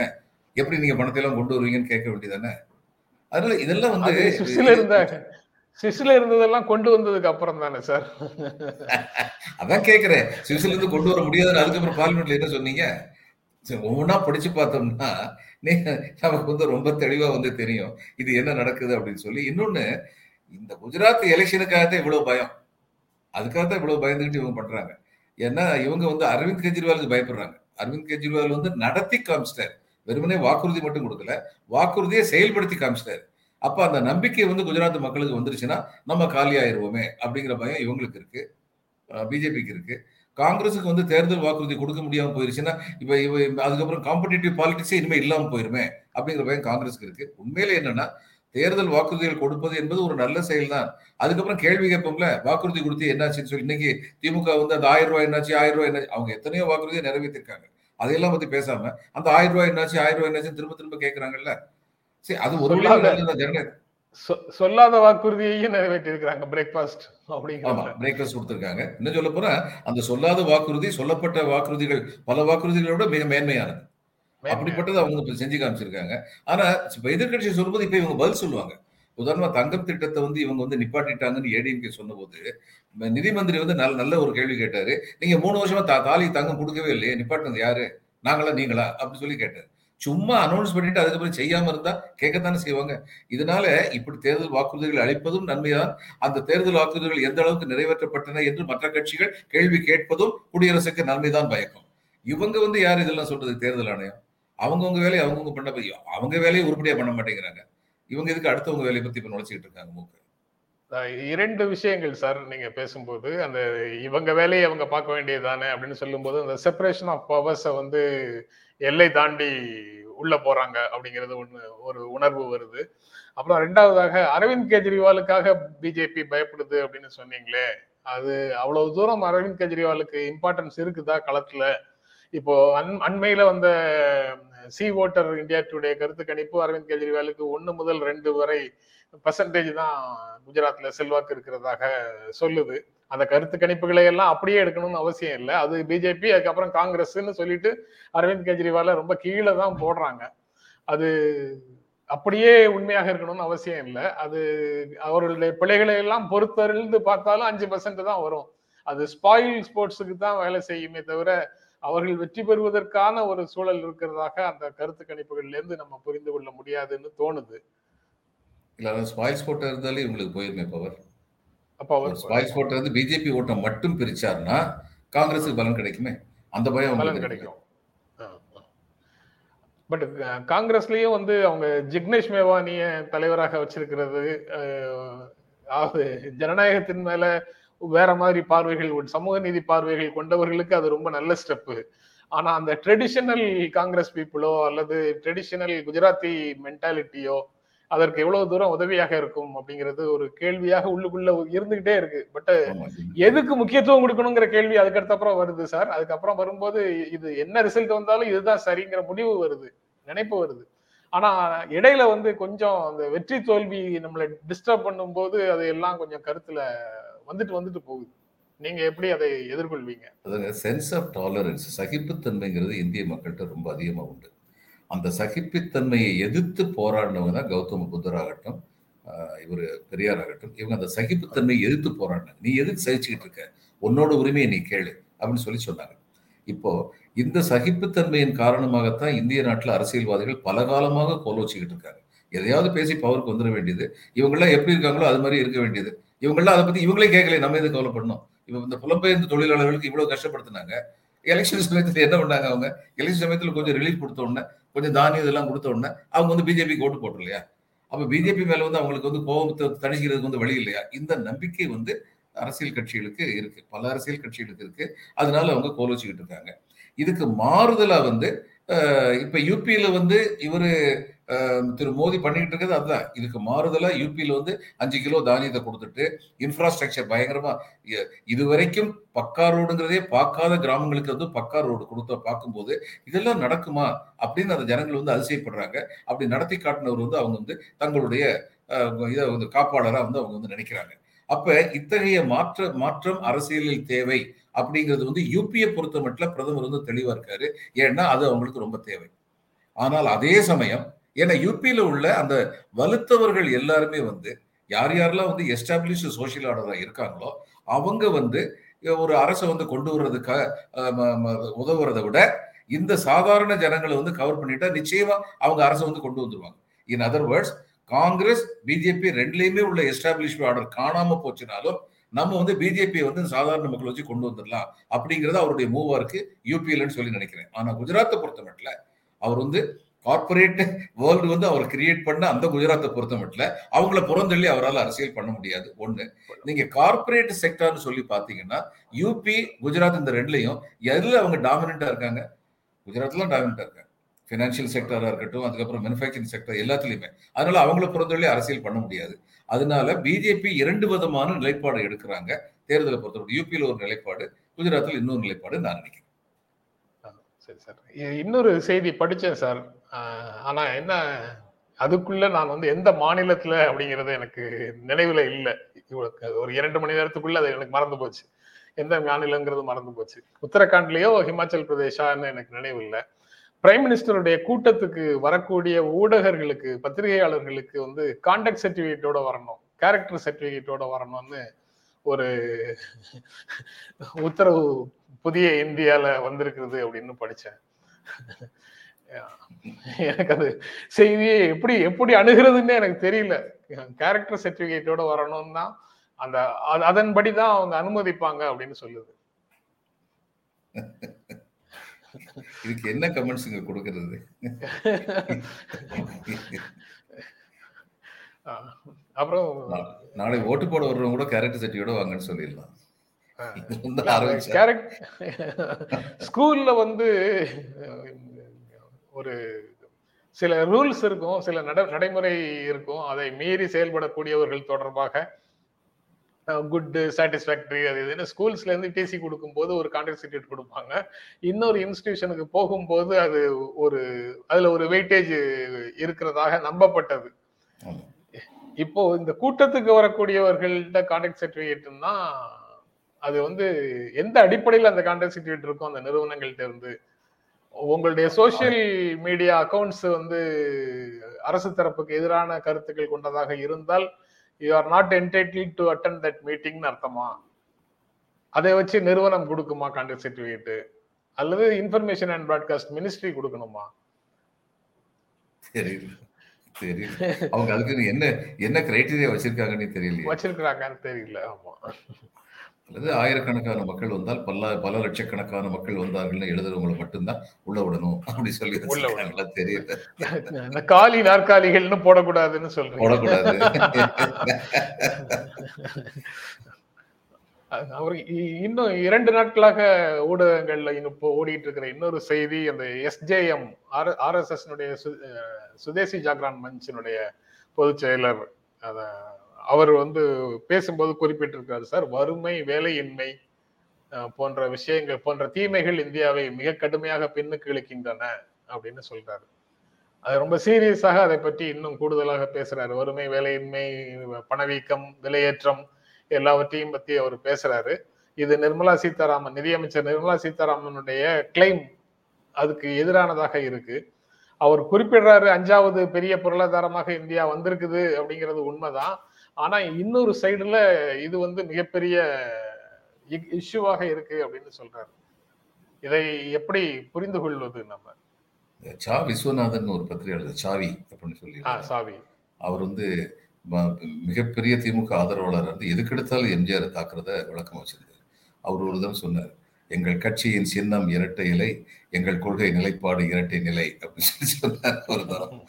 எப்படி நீங்க பணத்தை எல்லாம் கொண்டு வருவீங்கன்னு கேட்க வேண்டியதானே அதனால இதெல்லாம் வந்து சுவிஸ்ல இருந்த சுவிஸ்ல இருந்ததெல்லாம் கொண்டு வந்ததுக்கு அப்புறம் தானே சார்? அதான் கேக்குறேன். சுவிஸ்ல இருந்து கொண்டு வர முடியாதுன்னு அதுக்கப்புறம் பார்லிமெண்ட்ல என்ன சொன்னீங்க? ஒவ்வொன்றா படிச்சு பார்த்தோம்னா நீ- நமக்கு வந்து ரொம்ப தெளிவா வந்து தெரியும். இது என்ன நடக்குது அப்படின்னு சொல்லி. இன்னொன்னு இந்த குஜராத் எலெக்ஷனுக்காகத்தான் இவ்வளவு பயம். அதுக்காகத்தான் இவ்வளவு பயந்துகிட்டு இவங்க பண்றாங்க. ஏன்னா இவங்க வந்து அரவிந்த் கெஜ்ரிவாலுக்கு பயப்படுறாங்க. அரவிந்த் கெஜ்ரிவால் வந்து நடத்தி காமிச்சிட்டாரு. வெறுமனே வாக்குறுதி மட்டும் கொடுக்கல வாக்குறுதியை செயல்படுத்தி காமிச்சிட்டாரு. அப்ப அந்த நம்பிக்கை வந்து குஜராத் மக்களுக்கு வந்துருச்சுன்னா நம்ம காலியாயிருவோமே அப்படிங்கிற பயம் இவங்களுக்கு இருக்கு பிஜேபிக்கு இருக்கு. காங்கிரஸுக்கு வந்து தேர்தல் வாக்குறுதி கொடுக்க முடியாமல் போயிருச்சுன்னா இப்போ இவ அதுக்கப்புறம் காம்படிட்டிவ் பாலிடிக்ஸே இனிமேல் இல்லாமல் போயிருமே அப்படிங்கிற பயம் காங்கிரஸுக்கு இருக்கு. உண்மையில என்னன்னா தேர்தல் வாக்குறுதிகள் கொடுப்பது என்பது ஒரு நல்ல செயல் தான் அதுக்கப்புறம் கேள்வி கேட்போம்ல வாக்குறுதி கொடுத்து என்னாச்சுன்னு சொல்லி இன்னைக்கு திமுக வந்து அந்த ஆயிரம் ரூபாய் என்னாச்சு ஆயிரம் ரூபாய் என்னாச்சு அவங்க எத்தனையோ வாக்குறுதியை நிறைவேற்றிருக்காங்க. அதையெல்லாம் பத்தி பேசாம அந்த ஆயிரம் ரூபாய் என்னாச்சு ஆயிரம் ரூபாய் என்னாச்சு திரும்ப திரும்ப கேட்கறாங்கல்ல சரி அது ஒரு சொல்லாத- நல்லதுதான் ஜனநாயக சொ- சொல்லாத வாக்குறுதியையும் நிறைவேற்றி இருக்கிறாங்க பிரேக்ஃபாஸ்ட் அப்படிங்கிற பிரேக்ஃபாஸ்ட் கொடுத்திருக்காங்க. இன்னும் சொல்ல போனா அந்த சொல்லாத வாக்குறுதி சொல்லப்பட்ட வாக்குறுதிகள் பல வாக்குறுதிகளோட மிக மேன்மையானது. அப்படிப்பட்டது அவங்க செஞ்சு காமிச்சிருக்காங்க. ஆனா இப்ப எதிர்கட்சி சொல்லும்போது இப்ப இவங்க பதில் சொல்லுவாங்க. உதாரணமா தங்கம் திட்டத்தை வந்து இவங்க வந்து நிப்பாட்டிட்டாங்கன்னு ஏடிஎம்கே சொன்னபோது நிதி மந்திரி வந்து நல்ல நல்ல ஒரு கேள்வி கேட்டாரு. நீங்க மூணு வருஷமா தா- தாலி தங்கம் கொடுக்கவே இல்லையே நிப்பாட்டினது யாரு? நாங்களா நீங்களா? அப்படின்னு சொல்லி கேட்டாரு. சும்மா அனௌன்ஸ் பண்ணிட்டு அதுக்கப்புறம் செய்யாம இருந்தா கேட்கத்தானே செய்வாங்க. இதனால இப்படி தேர்தல் வாக்குறுதிகள் அளிப்பதும் நன்மைதான். அந்த தேர்தல் வாக்குறுதிகள் எந்த அளவுக்கு நிறைவேற்றப்பட்டன என்று மற்ற கட்சிகள் கேள்வி கேட்பதும் குடியரசுக்கு நன்மைதான் பயக்கும். இவங்க வந்து யார் இதெல்லாம் சொல்றது? தேர்தல் ஆணையம். அவங்கவுங்க வேலையை அவங்கவுங்க பண்ண அவங்க வேலையை உருப்படியா பண்ண மாட்டேங்கிறாங்க. இவங்க இதுக்கு அடுத்தவங்க வேலையை பத்தி இப்ப நுழைச்சிட்டு இருக்காங்க மூக்கு இரண்டு விஷயங்கள் சார் நீங்க பேசும்போது அந்த இவங்க வேலையை அவங்க பார்க்க வேண்டியதுதானே அப்படின்னு சொல்லும்போது அந்த செப்பரேஷன் ஆஃப் பவர்ஸை வந்து எல்லை தாண்டி உள்ள போறாங்க அப்படிங்கிறது ஒண்ணு ஒரு உணர்வு வருது. அப்புறம் ரெண்டாவதாக அரவிந்த் கெஜ்ரிவாலுக்காக பிஜேபி பயப்படுது அப்படின்னு சொன்னீங்களே அது அவ்வளவு தூரம் அரவிந்த் கெஜ்ரிவாலுக்கு இம்பார்ட்டன்ஸ் இருக்குதா களத்துல? இப்போ அண் அண்மையில வந்த சி ஓட்டர் இந்தியா டுடே கருத்து கணிப்பு அரவிந்த் கெஜ்ரிவாலுக்கு ஒன்னு முதல் ரெண்டு வரை பர்சன்டேஜ் தான் குஜராத்ல செல்வாக்கு இருக்கிறதாக சொல்லுது. அந்த கருத்து கணிப்புகளை எல்லாம் அப்படியே எடுக்கணும்னு அவசியம் இல்லை. அது பிஜேபி அதுக்கப்புறம் காங்கிரஸ்ன்னு சொல்லிட்டு அரவிந்த் கெஜ்ரிவால ரொம்ப கீழே தான் போடுறாங்க. அது அப்படியே உண்மையாக இருக்கணும்னு அவசியம் இல்லை. அது அவர்களுடைய பிழைகளை எல்லாம் பொறுத்தறிந்து பார்த்தாலும் அஞ்சு பர்சன்ட் தான் வரும். அது ஸ்பாயில் ஸ்போர்ட்ஸுக்கு தான் வேலை செய்யுமே தவிர அவர்கள் வெற்றி பெறுவதற்கான ஒரு சூழல் இருக்கிறதாக அந்த கருத்து கணிப்புகள்ல இருந்து நம்ம புரிந்து கொள்ள முடியாதுன்னு தோணுது. இல்ல ஸ்பாயில் ஸ்போர்ட் இருந்தாலே இவங்களுக்கு போயிருமே பவர் அப்ப அவர் ஸ்பாயில் ஸ்போர்ட் வந்து பிஜேபி ஓட்டை மட்டும் பிரிச்சாருன்னா காங்கிரஸுக்கு பலன் கிடைக்குமே. அந்த பயம் பலன் கிடைக்கும். பட் காங்கிரஸ்லயும் வந்து அவங்க ஜிக்னேஷ் மேவானிய தலைவராக வச்சிருக்கிறது அதாவது ஜனநாயகத்தின் மேல வேற மாதிரி பார்வைகள். சமூக நீதி பார்வைகள் கொண்டவர்களுக்கு அது ரொம்ப நல்ல ஸ்டெப்பு ஆனா அந்த ட்ரெடிஷனல் காங்கிரஸ் பீப்புளோ அல்லது ட்ரெடிஷனல் குஜராத்தி மென்டாலிட்டியோ அதற்கு எவ்வளவு தூரம் உதவியாக இருக்கும் அப்படிங்கிறது ஒரு கேள்வியாக உள்ளுக்குள்ள இருந்துகிட்டே இருக்கு பட். எதுக்கு முக்கியத்துவம் கொடுக்கணுங்கிற கேள்வி அதுக்கடுத்த அப்புறம் வருது சார் அதுக்கப்புறம் வரும்போது இது என்ன ரிசல்ட் வந்தாலும் இதுதான் சரிங்கிற முடிவு வருது நினைப்பு வருது ஆனா இடையில வந்து கொஞ்சம் அந்த வெற்றி தோல்வி நம்மளை டிஸ்டர்ப் பண்ணும்போது அது எல்லாம் கொஞ்சம் கருத்துல வந்துட்டு வந்துட்டு போகுது. நீங்க எப்படி அதை எதிர்கொள்வீங்க? அதாவது சென்ஸ் ஆஃப் டாலரன்ஸ் சகிப்புத்தன்மைங்கிறது இந்திய மக்கள்கிட்ட ரொம்ப அதிகமாக உண்டு. அந்த சகிப்புத்தன்மையை எதிர்த்து போராடினவங்க தான் கௌதம புத்தர் ஆகட்டும் இவர் பெரியார் ஆகட்டும் இவங்க அந்த சகிப்புத்தன்மையை எதிர்த்து போராடினாங்க. நீ எதுக்கு சகிச்சுக்கிட்டு இருக்க? உன்னோட உரிமையை நீ கேளு அப்படின்னு சொல்லி சொன்னாங்க. இப்போ இந்த சகிப்புத்தன்மையின் காரணமாகத்தான் இந்திய நாட்டில் அரசியல்வாதிகள் பல காலமாக கோல் வச்சுக்கிட்டு இருக்காங்க. எதையாவது பேசி பவருக்கு வந்துட வேண்டியது. இவங்கெல்லாம் எப்படி இருக்காங்களோ அது மாதிரி இருக்க வேண்டியது. இவங்கெல்லாம் அதை பத்தி இவங்களே கேட்கல நம்ம எது கவலைப்படணும்? இப்போ இந்த புலம்பெயர்ந்த தொழிலாளர்களுக்கு இவ்வளவு கஷ்டப்படுத்தினாங்க. எலெக்ஷன் சமயத்தில் என்ன பண்ணாங்க அவங்க? எலெக்ஷன் சமயத்தில் கொஞ்சம் ரிலீஃப் கொடுத்த உடனே கொஞ்சம் தானியம் இதெல்லாம் கொடுத்த உடனே அவங்க வந்து பிஜேபிக்கு ஓட்டு போட்டு இல்லையா அப்ப பிஜேபி மேல வந்து அவங்களுக்கு வந்து கோபத்தை தணிக்கிறதுக்கு வந்து வழி இல்லையா? இந்த நம்பிக்கை வந்து அரசியல் கட்சிகளுக்கு இருக்கு. பல அரசியல் கட்சிகளுக்கு இருக்கு. அதனால அவங்க கோல் வச்சுக்கிட்டு இருக்காங்க. இதுக்கு மாறுதலா வந்து இப்போ இப்ப யூபியில வந்து இவரு திரு மோடி பண்ணிக்கிட்டு இருக்கிறது அதுதான். இதுக்கு மாறுதலா யூபியில வந்து அஞ்சு கிலோ தானியத்தை கொடுத்துட்டு இன்ஃப்ராஸ்ட்ரக்சர் பயங்கரமா இது இதுவரைக்கும் பக்கா ரோடுங்கிறதே பார்க்காத கிராமங்களுக்கு வந்து பக்கா ரோடு கொடுத்த பார்க்கும்போது இதெல்லாம் நடக்குமா அப்படின்னு அந்த ஜனங்கள் வந்து அதிசயப்படுறாங்க. அப்படி நடத்தி காட்டினவர் வந்து அவங்க வந்து தங்களுடைய இதை வந்து காப்பாளரா வந்து அவங்க வந்து நினைக்கிறாங்க. அப்ப இத்தகைய மாற்ற மாற்றம் அரசியலில் தேவை அப்படிங்கிறது வந்து யூபியை பொறுத்த மட்டும் பிரதமர் வந்து தெளிவா இருக்காரு. ஏன்னா அது அவங்களுக்கு ரொம்ப தேவை. ஆனால் அதே சமயம் ஏன்னா யூபியில உள்ள அந்த வலுத்தவர்கள் எல்லாருமே வந்து யார் யாரெல்லாம் வந்து எஸ்டாப்ளிஷ் சோசியல் ஆர்டராக இருக்காங்களோ அவங்க வந்து ஒரு அரசை வந்து கொண்டு வர்றதுக்காக உதவுறதை விட இந்த சாதாரண ஜனங்களை வந்து கவர் பண்ணிட்டா நிச்சயமா அவங்க அரசை வந்து கொண்டு வந்துருவாங்க. In other words Congress BJP ரெண்டுலேயுமே உள்ள எஸ்டாப்ளிஷ் ஆர்டர் காணாம போச்சுனாலும் நம்ம வந்து பிஜேபி வந்து சாதாரண மக்கள் வச்சு கொண்டு வந்துடலாம். அப்படிங்கிறது அவருடைய மூவா இருக்கு யூபிஎல்னு சொல்லி நினைக்கிறேன். ஆனா குஜராத்தை பொறுத்த மட்டும் அவர் வந்து கார்பரேட் வேர்ல்டு வந்து அவர் கிரியேட் பண்ண அந்த குஜராத்தை பொறுத்த மட்டும் அவங்கள புறந்தள்ளி அவரால் அரசியல் பண்ண முடியாது. ஒண்ணு நீங்க கார்பரேட் செக்டர்னு சொல்லி பாத்தீங்கன்னா யூபி குஜராத் இந்த ரெண்டுலையும் எதுல அவங்க டாமினண்டா இருக்காங்க? குஜராத்ல டாமினண்டா இருக்காங்க. ஃபினான்ஷியல் செக்டராக இருக்கட்டும் அதுக்கப்புறம் மேனுஃபேக்சரிங் செக்டர் எல்லாத்துலேயுமே. அதனால அவங்கள புறந்தள்ளி அரசியல் பண்ண முடியாது. அதனால பிஜேபி இரண்டு விதமான நிலைப்பாடு எடுக்கிறாங்க தேர்தலை பொறுத்தவரை. யூபியில் ஒரு நிலைப்பாடு குஜராத்தில் இன்னொரு நிலைப்பாடு நான் நினைக்கிறேன். சரி சார். இன்னொரு செய்தி படித்தேன் சார். ஆனால் என்ன அதுக்குள்ள நான் வந்து எந்த மாநிலத்துல அப்படிங்கிறது எனக்கு நினைவுல இல்லை. ஒரு இரண்டு மணி நேரத்துக்குள்ள அது எனக்கு மறந்து போச்சு. எந்த மாநிலங்கிறது மறந்து போச்சு. உத்தரகாண்ட்லயோ ஹிமாச்சல் பிரதேஷான்னு எனக்கு நினைவு இல்லை. பிரைம் மினிஸ்டருடைய கூட்டத்துக்கு வரக்கூடிய ஊடகர்களுக்கு பத்திரிகையாளர்களுக்கு வந்து கான்டாக்ட் சர்டிபிகேட்டோட வரணும் கேரக்டர் சர்டிபிகேட்டோட வரணும்னு ஒரு உத்தரவு புதிய இந்தியால வந்திருக்கிறது அப்படின்னு படிச்சேன். <laughs> எனக்கு அது செய்தியை எப்படி எப்படி அணுகிறதுன்னு எனக்கு தெரியல. கேரக்டர் சர்டிபிகேட்டோட வரணும்னா அந்த அ- அதன்படிதான் அவங்க அனுமதிப்பாங்க அப்படின்னு சொல்லுது. இதுக்கு என்ன கமெண்ட்ஸ் இங்க கொடுக்கறது? <laughs> அப்புறம் நாளை ஓட்டு போட வர்றவங்க கூட கேரக்டர் சர்டிஃபிகேட் வாங்கன்னு சொல்லிடலாம். ஸ்கூல்ல <laughs> வந்து ஒரு சில ரூல்ஸ் இருக்கும் சில நட நடைமுறை இருக்கும். அதை மீறி செயல்படக்கூடியவர்கள் தொடர்பாக குட் சாட்டிஸ்ஃபேக்டரி அது இதுன்னு ஸ்கூல்ஸ்ல இருந்து டிசி கொடுக்கும்போது ஒரு சர்டிஃபிகேட் கொடுப்பாங்க. இன்னொரு இன்ஸ்டிடியூஷனுக்கு போகும்போது அது ஒரு அதுல ஒரு வெயிட்டேஜ் இருக்கிறதாக நம்பப்பட்டது. இப்போ இந்த கூட்டத்துக்கு வரக்கூடியவர்கள்ட்ட கான்ட்ராக்ட் சர்டிஃபிகேட்னா அது வந்து எந்த அடிப்படையில் அந்த கான்ட்ராக்ட் சர்டிஃபிகேட் இருக்கும் அந்த நிறுவனங்கள்ட்ட இருந்து உங்களுடைய சோஷியல் மீடியா அக்கவுண்ட்ஸ் வந்து அரசு தரப்புக்கு எதிரான கருத்துக்கள் கொண்டதாக இருந்தால் you are not entitled to attend that மீட்டிங்னு அர்த்தமா? அதை வச்சு நிறுவனம் கொடுக்குமா கான்ட்ராக்ட் சர்டிஃபிகேட் அல்லது இன்ஃபர்மேஷன் அண்ட் பிராட்காஸ்ட் மினிஸ்ட்ரி கொடுக்கணுமா? தெரியல. தெரியல. அவங்க அதுக்கு என்ன என்ன கிரைட்டீரியா வச்சிருக்காங்கன்னு தெரியலையே. வச்சிருக்கிறாங்கன்னு தெரியல. ஆமா. அல்லது ஆயிரக்கணக்கான மக்கள் வந்தால் பல பல லட்சக்கணக்கான மக்கள் வந்தார்கள்னு எழுதுறவங்களை மட்டும்தான் உள்ள விடணும். அப்படி சொல்லி. வச்சிருக்காங்களா? தெரியல. காலி நாற்காலிகள்னு போடக்கூடாதுன்னு சொல்றீங்க. போடக்கூடாது. அவர் இ- இன்னும் இரண்டு நாட்களாக ஊடகங்கள்ல இன்னும் ஓடிட்டு இருக்கிற இன்னொரு செய்தி அந்த SJM R S S Swadeshi Jagran மஞ்சினுடைய பொதுச் செயலர் அத அவர் வந்து பேசும்போது குறிப்பிட்டிருக்காரு சார் வறுமை வேலையின்மை போன்ற விஷயங்கள் போன்ற தீமைகள் இந்தியாவை மிக கடுமையாக பின்னுக்கு இழுக்கின்றன அப்படின்னு சொல்றாரு. அது ரொம்ப சீரியஸாக அதை பற்றி இன்னும் கூடுதலாக பேசுறாரு. வறுமை வேலையின்மை பணவீக்கம் விலையேற்றம் எல்லாவற்றையும் பத்தி அவர் பேசுறாரு. இது நிர்மலா சீதாராமன் நிதியமைச்சர் நிர்மலா சீதாராமனுடைய கிளைம் அதுக்கு எதிரானதாக இருக்கு. அவர் குறிப்பிடுறாரு அஞ்சாவது பெரிய பொருளாதாரமாக இந்தியா வந்திருக்குது அப்படிங்கிறது உண்மைதான். ஆனா இன்னொரு சைடுல இது வந்து மிகப்பெரிய இஷ்யூவாக இருக்கு அப்படின்னு சொல்றாரு. இதை எப்படி புரிந்து கொள்வது நம்ம? சா விஸ்வநாதன் ஒரு பத்திரிகையாளர் சாவி அப்படின்னு சொல்லி சாவி. அவர் வந்து மிகப்பெரிய திமுக ஆதரவாளர் வந்து எதுக்கெடுத்தாலும் எம்ஜிஆர் தாக்குறத வழக்கம் வச்சிருந்தார். அவர் ஒரு தடவை சொன்னார் எங்கள் கட்சியின் சின்னம் இரட்டை இலை எங்கள் கொள்கை நிலைப்பாடு இரட்டை நிலை அப்படின்னு சொல்லி சொன்னார் ஒரு தரம்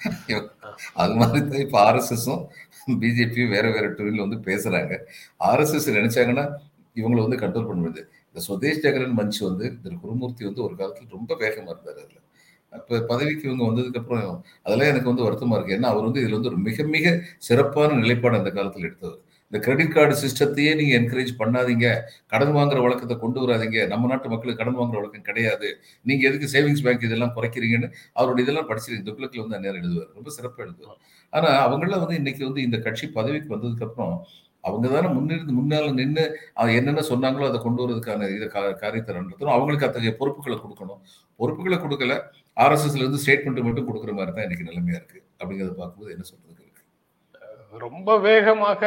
அது மாதிரி தான் இப்போ ஆர்எஸ்எஸும் பிஜேபியும் வேற வேற டூரில் வந்து பேசுறாங்க. ஆர்எஸ்எஸ் நினைச்சாங்கன்னா இவங்களை வந்து கண்ட்ரோல் பண்ண முடியாது. இந்த சுதேஷ் ஜெகரன் மஞ்ச் வந்து திரு குருமூர்த்தி வந்து ஒரு காலத்தில் ரொம்ப வேகமா இருந்தார் அதுல. அப்போ பதவிக்கு இவங்க வந்ததுக்கு அப்புறம் அதெல்லாம் எனக்கு வந்து வருத்தமா இருக்கு. ஏன்னா அவர் வந்து இதுல வந்து ஒரு மிக மிக சிறப்பான நிலைப்பாடு அந்த காலத்தில் எடுத்தவர். இந்த கிரெடிட் கார்டு சிஸ்டத்தையே நீங்க என்கரேஜ் பண்ணாதீங்க. கடன் வாங்குற வழக்கத்தை கொண்டு வராதீங்க. நம்ம நாட்டு மக்களுக்கு கடன் வாங்குற வழக்கம் கிடையாது. நீங்க எதுக்கு சேவிங்ஸ் பேங்க் இதெல்லாம் குறைக்கிறீங்கன்னு அவருடைய இதெல்லாம் படிச்சிருக்கீங்க துக்ளக்கில் வந்து அந்நேரம் எழுதுவார். ரொம்ப சிறப்பாக எழுதுவார். ஆனா அவங்களாம் வந்து இன்னைக்கு வந்து இந்த கட்சி பதவிக்கு வந்ததுக்கு அப்புறம் அவங்க தானே முன்னிருந்து முன்னால நின்று என்னென்ன சொன்னாங்களோ அதை கொண்டு வரதுக்கான இதை காரியத்தை நடத்தணும். அவங்களுக்கு அத்தகைய பொறுப்புகளை கொடுக்கணும். பொறுப்புகளை கொடுக்கல. ஆர்எஸ்எஸ்ல இருந்து ஸ்டேட்மெண்ட் மட்டும் கொடுக்குற மாதிரி தான் இன்னைக்கு நிலைமையா இருக்கு. அப்படிங்கிறத பார்க்கும்போது என்ன சொல்றது? ரொம்ப வேகமாக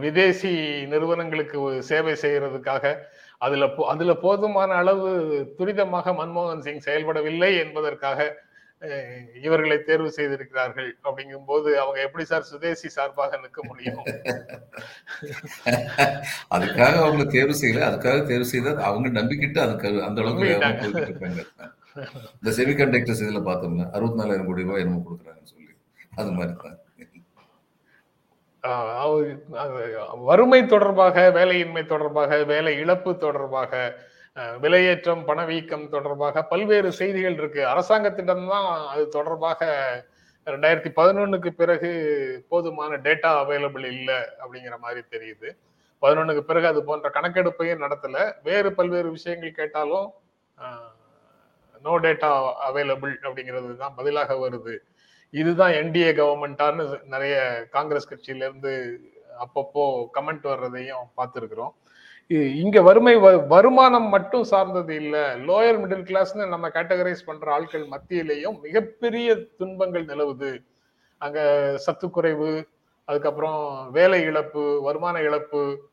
விதேசி நிறுவனங்களுக்கு சேவை செய்யறதுக்காக அதுல போ- அதுல போதுமான அளவு துரிதமாக மன்மோகன் சிங் செயல்படவில்லை என்பதற்காக இவர்களை தேர்வு செய்திருக்கிறார்கள் அப்படிங்கும்போது அவங்க எப்படி சார் சுதேசி சார்பாக நிற்க முடியும்? <laughs> அதுக்காக அவங்க தேர்வு செய்யல. அதுக்காக தேர்வு செய்தால் அவங்க நம்பிக்கிட்டு அதுக்கு அந்த அளவுக்கு இந்த செமிகண்டக்டர்ஸ் இதுல பார்த்தோம்ல அறுபத்தி நாலாயிரம் கோடி ரூபாய் என்னமோ கொடுக்குறாங்கன்னு சொல்லி. அது மாதிரி தான். வறுமை தொடர்பாக வேலையின்மை தொடர்பாக வேலை இழப்பு தொடர்பாக விலையேற்றம் பணவீக்கம் தொடர்பாக பல்வேறு செய்திகள் இருக்கு. அரசாங்கத்திடம்தான் அது தொடர்பாக ரெண்டாயிரத்தி பதினொன்னுக்கு பிறகு போதுமான டேட்டா அவைலபிள் இல்லை அப்படிங்கிற மாதிரி தெரியுது. பதினொன்னுக்கு பிறகு அது போன்ற கணக்கெடுப்பையும் நடத்தல. வேறு பல்வேறு விஷயங்கள் கேட்டாலும் நோ டேட்டா அவைலபிள் அப்படிங்கிறது தான் பதிலாக வருது. இதுதான் என்டிஏ கவர்மெண்டான்னு நிறைய காங்கிரஸ் கட்சியில இருந்து அப்பப்போ கமெண்ட் வர்றதையும் பார்த்துருக்குறோம். இங்க வறுமை வ- வருமானம் மட்டும் சார்ந்தது இல்லை. லோயர் மிடில் கிளாஸ்னு நம்ம கேட்டகரைஸ் பண்ற ஆட்கள் மத்தியிலேயும் மிகப்பெரிய துன்பங்கள் நிலவுது. அங்க சத்து குறைவு அதுக்கப்புறம் வேலை இழப்பு வருமான இழப்பு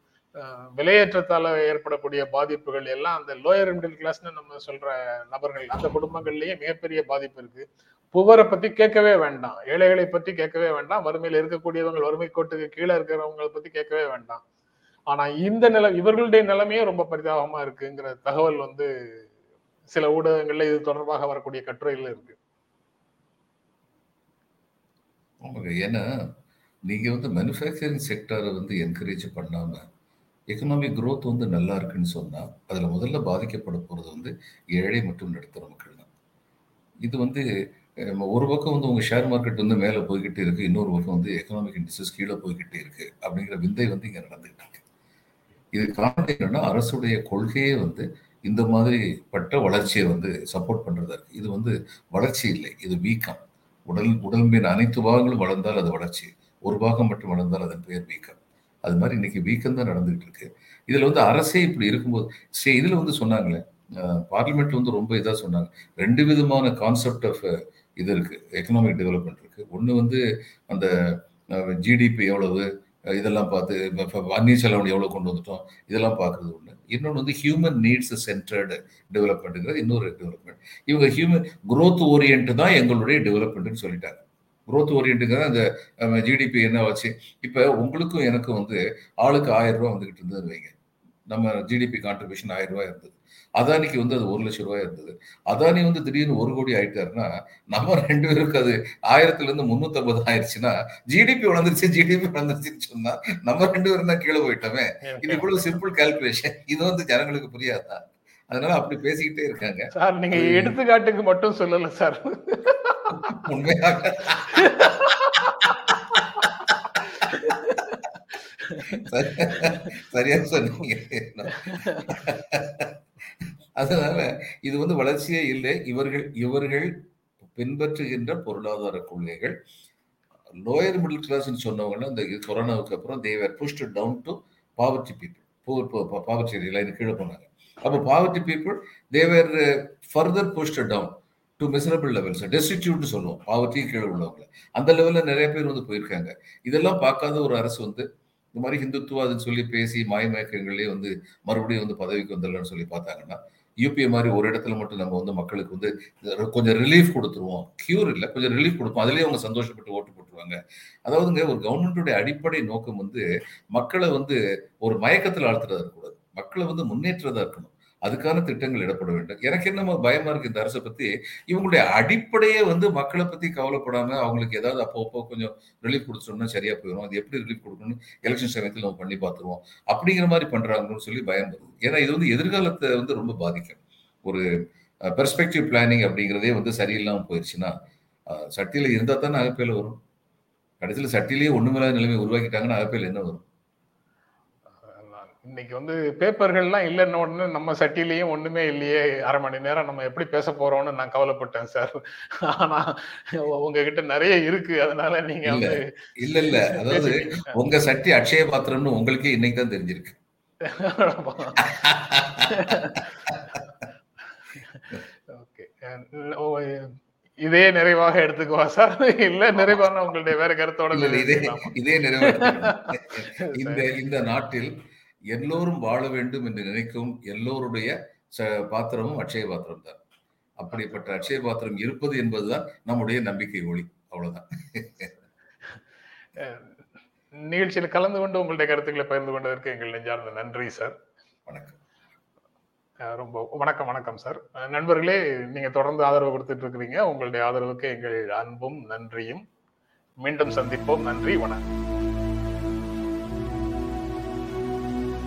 விலையேற்றத்தால ஏற்படக்கூடிய பாதிப்புகள் எல்லாம் அந்த லோயர் மிடில் கிளாஸ்னு நம்ம சொல்ற நபர்கள் அந்த குடும்பங்கள்லயே மிகப்பெரிய பாதிப்பு இருக்கு. புவரை பத்தி கேட்கவே வேண்டாம். ஏழைகளை பத்தி கேட்கவே வேண்டாம். வறுமையில இருக்கக்கூடியவங்க வறுமை கோட்டுக்கு கீழே இருக்கிறவங்களை பத்தி கேட்கவே வேண்டாம். ஆனா இந்த நிலை இவர்களுடைய நிலைமையே ரொம்ப பரிதாபமா இருக்குங்கிற தகவல் வந்து சில ஊடகங்கள்ல இது தொடர்பாக வரக்கூடிய கட்டுரையில இருக்கு. ஆமாங்க. ஏன்னா நீங்க வந்து மேனுஃபேக்சரிங் செக்டரை வந்து என்கரேஜ் பண்ணாம எக்கனாமிக் க்ரோத் வந்து நல்லா இருக்குன்னு சொன்னா அதுல முதல்ல பாதிக்கப்பட போறது வந்து ஏழை மற்றும் நடுத்தர மக்கள் தான். இது வந்து ஒரு பக்கம் வந்து உங்கள் ஷேர் மார்க்கெட் வந்து மேலே போய்கிட்டே இருக்குது இன்னொரு பக்கம் வந்து எக்கனாமிக் இண்டஸ்ட்ரீஸ் கீழே போய்கிட்டே இருக்குது அப்படிங்கிற விந்தை வந்து இங்கே நடந்துகிட்டு இருக்கு. இது காரணம் என்னன்னா அரசுடைய கொள்கையே வந்து இந்த மாதிரி பட்ட வளர்ச்சியை வந்து சப்போர்ட் பண்ணுறதா இருக்குது இது வந்து வளர்ச்சி இல்லை இது வீக்கம். உடல் உடம்பின் அனைத்து பாகங்களும் வளர்ந்தால் அது வளர்ச்சி. ஒரு பாகம் மட்டும் வளர்ந்தால் அதன் பெயர் வீக்கம். அது மாதிரி இன்னைக்கு வீக்கம் தான் நடந்துகிட்டு இருக்கு. இதில் வந்து அரசே இப்படி இருக்கும்போது சரி இதில் வந்து சொன்னாங்களே பார்லிமெண்ட் வந்து ரொம்ப இதாக சொன்னாங்க. ரெண்டு விதமான கான்செப்ட் ஆஃப் இது இருக்குது எக்கனாமிக் டெவலப்மெண்ட் இருக்குது ஒன்று வந்து அந்த ஜிடிபி எவ்வளவு இதெல்லாம் பார்த்து இப்போ அந்நிய செலவு எவ்வளோ கொண்டு வந்துட்டோம் இதெல்லாம் பார்க்குறது ஒன்று இன்னொன்று வந்து ஹியூமன் நீட்ஸ் சென்டர்டு டெவலப்மெண்ட்டுங்கிறது இன்னொரு டெவலப்மெண்ட் இவங்க ஹியூமன் குரோத் ஓரியன்ட் தான் எங்களுடைய டெவலப்மெண்ட்னு சொல்லிட்டாங்க. குரோத் ஓரியன்ட்டுங்கிறது அந்த ஜிடிபி என்ன வச்சு இப்போ உங்களுக்கும் எனக்கும் வந்து ஆளுக்கு ஆயிரம் ரூபா வந்துக்கிட்டு இருந்தது வைங்க. நம்ம ஜிடிபி கான்ட்ரிபியூஷன் ஆயிரம் ரூபாய் இருந்தது. அதானிக்கு வந்து அது ஒரு லட்சம் ரூபாய் இருந்தது. அதானி வந்து திடீர்னு ஒரு கோடி ஆயிட்டாருன்னா நம்ம ரெண்டு பேருக்கு அது ஆயிரத்துல இருந்து முன்னூத்தி ஆயிடுச்சுன்னா ஜிடிபி வளர்ந்துருச்சு ஜிடிபி வளர்ந்துருச்சுன்னு சொன்னா நம்ம ரெண்டு பேரும் தான் கீழே போயிட்டோமே. இது இவ்வளவு சிம்பிள் கால்குலேஷன் இது வந்து ஜனங்களுக்கு புரியாதா? அதனால அப்படி பேசிக்கிட்டே இருக்காங்க. சார் நீங்க எடுத்துக்காட்டுக்கு மட்டும் சொல்லல சார். உண்மையாக. சரி- சரியா சொன்னீங்க. அதனால இது வந்து வளர்ச்சியே இல்லை. இவர்கள் இவர்கள் பின்பற்றுகின்ற பொருளாதார கொள்கைகள். லோயர் மிடில் கிளாஸ்ன்னு சொன்னவங்க இந்த கொரோனாவுக்கு அப்புறம் they were pushed down to poverty people poverty line கீழே போனாங்க. அப்போ poverty people they were further pushed down to miserable levels டெஸ்டிடியூட்னு சொல்லுவோம். பாவர்ட்டியும் கீழே உள்ளவங்களை. அந்த லெவலில் நிறைய பேர் வந்து போயிருக்காங்க. இதெல்லாம் பார்க்காத ஒரு அரசு வந்து இந்த மாதிரி ஹிந்துத்துவாதுன்னு சொல்லி பேசி மாயமயக்கங்களே வந்து மறுபடியும் வந்து பதவிக்கு வந்துடலாம்னு சொல்லி பார்த்தாங்கன்னா யூபிஏ மாதிரி ஒரு இடத்துல மட்டும் நம்ம வந்து மக்களுக்கு வந்து கொஞ்சம் ரிலீஃப் கொடுத்துருவோம். கியூர் இல்லை கொஞ்சம் ரிலீஃப் கொடுப்போம். அதுலேயே அவங்க சந்தோஷப்பட்டு ஓட்டு போட்டுருவாங்க. அதாவதுங்க ஒரு கவர்மெண்ட்டுடைய அடிப்படை நோக்கம் வந்து மக்களை வந்து ஒரு மயக்கத்தில் ஆழ்த்துறதா இருக்கக்கூடாது. மக்களை வந்து முன்னேற்றதா இருக்கணும். அதுக்கான திட்டங்கள் இடப்பட வேண்டும். எனக்கு என்ன பயமா இருக்கு இந்த அரசை பத்தி? இவங்களுடைய அடிப்படையே வந்து மக்களை பத்தி கவலைப்படாம அவங்களுக்கு ஏதாவது அப்போ கொஞ்சம் ரிலீஃப் கொடுத்தோம்னா சரியா போயிடும் அது எப்படி ரிலீஃப் கொடுக்கணும் எலெக்ஷன் சமயத்தில் நம்ம பண்ணி பார்த்துருவோம். அப்படிங்கிற மாதிரி பண்றாங்கன்னு சொல்லி பயம் வருது ஏன்னா இது வந்து எதிர்காலத்தை வந்து ரொம்ப பாதிக்கும். ஒரு பெர்ஸ்பெக்டிவ் பிளானிங் அப்படிங்கிறதே வந்து சரியில்லாமல் போயிடுச்சுன்னா சட்டியில் இருந்தால் தானே அகப்பையில் வரும். கடைசியில் சட்டிலேயே ஒன்றுமில்லாத நிலைமை உருவாக்கிட்டாங்கன்னா அகப்பையில் என்ன வரும்? இன்னைக்கு வந்து பேப்பர்கள்லாம் இல்லைன்ன உடனே நம்ம சட்டிலையும் ஒண்ணுமே இல்லையே. அரை மணி நேரம் நம்ம எப்படி பேச போறோம்னு நான் கவலைப்பட்டேன் சார் ஆனா உங்ககிட்ட நிறைய இருக்கு. அதனால நீங்க இல்ல வந்து இல்ல இல்ல. அதாவது உங்க சட்டி அக்ஷய பாத்திரம்னு உங்களுக்கே இன்னைக்கு தான் தெரிஞ்சிருக்கு. ஓகே. இதே நிறைவாக எடுத்துக்குவா சார் இல்ல நிறைவான உங்களுடைய வேற கருத்தோட இதே இதே நிறைவேற்ற இந்த இந்த நாட்டில் எல்லோரும் வாழ வேண்டும் என்று நினைக்கும் எல்லோருடைய ச- பாத்திரமும் அட்சய பாத்திரம் தான். அப்படிப்பட்ட அட்சய பாத்திரம் இருப்பது என்பதுதான் நம்முடைய நம்பிக்கை ஒளி. அவ்வளவுதான். நிகழ்ச்சியில் கலந்து கொண்டு உங்களுடைய கருத்துக்களை பகிர்ந்து கொண்டதற்கு எங்கள் நெஞ்சார்ந்த நன்றி சார் வணக்கம். ரொம்ப வணக்கம் வணக்கம் சார் நண்பர்களே நீங்க தொடர்ந்து ஆதரவு கொடுத்துட்டு இருக்கிறீங்க. உங்களுடைய ஆதரவுக்கு எங்கள் அன்பும் நன்றியும். மீண்டும் சந்திப்போம். நன்றி வணக்கம்.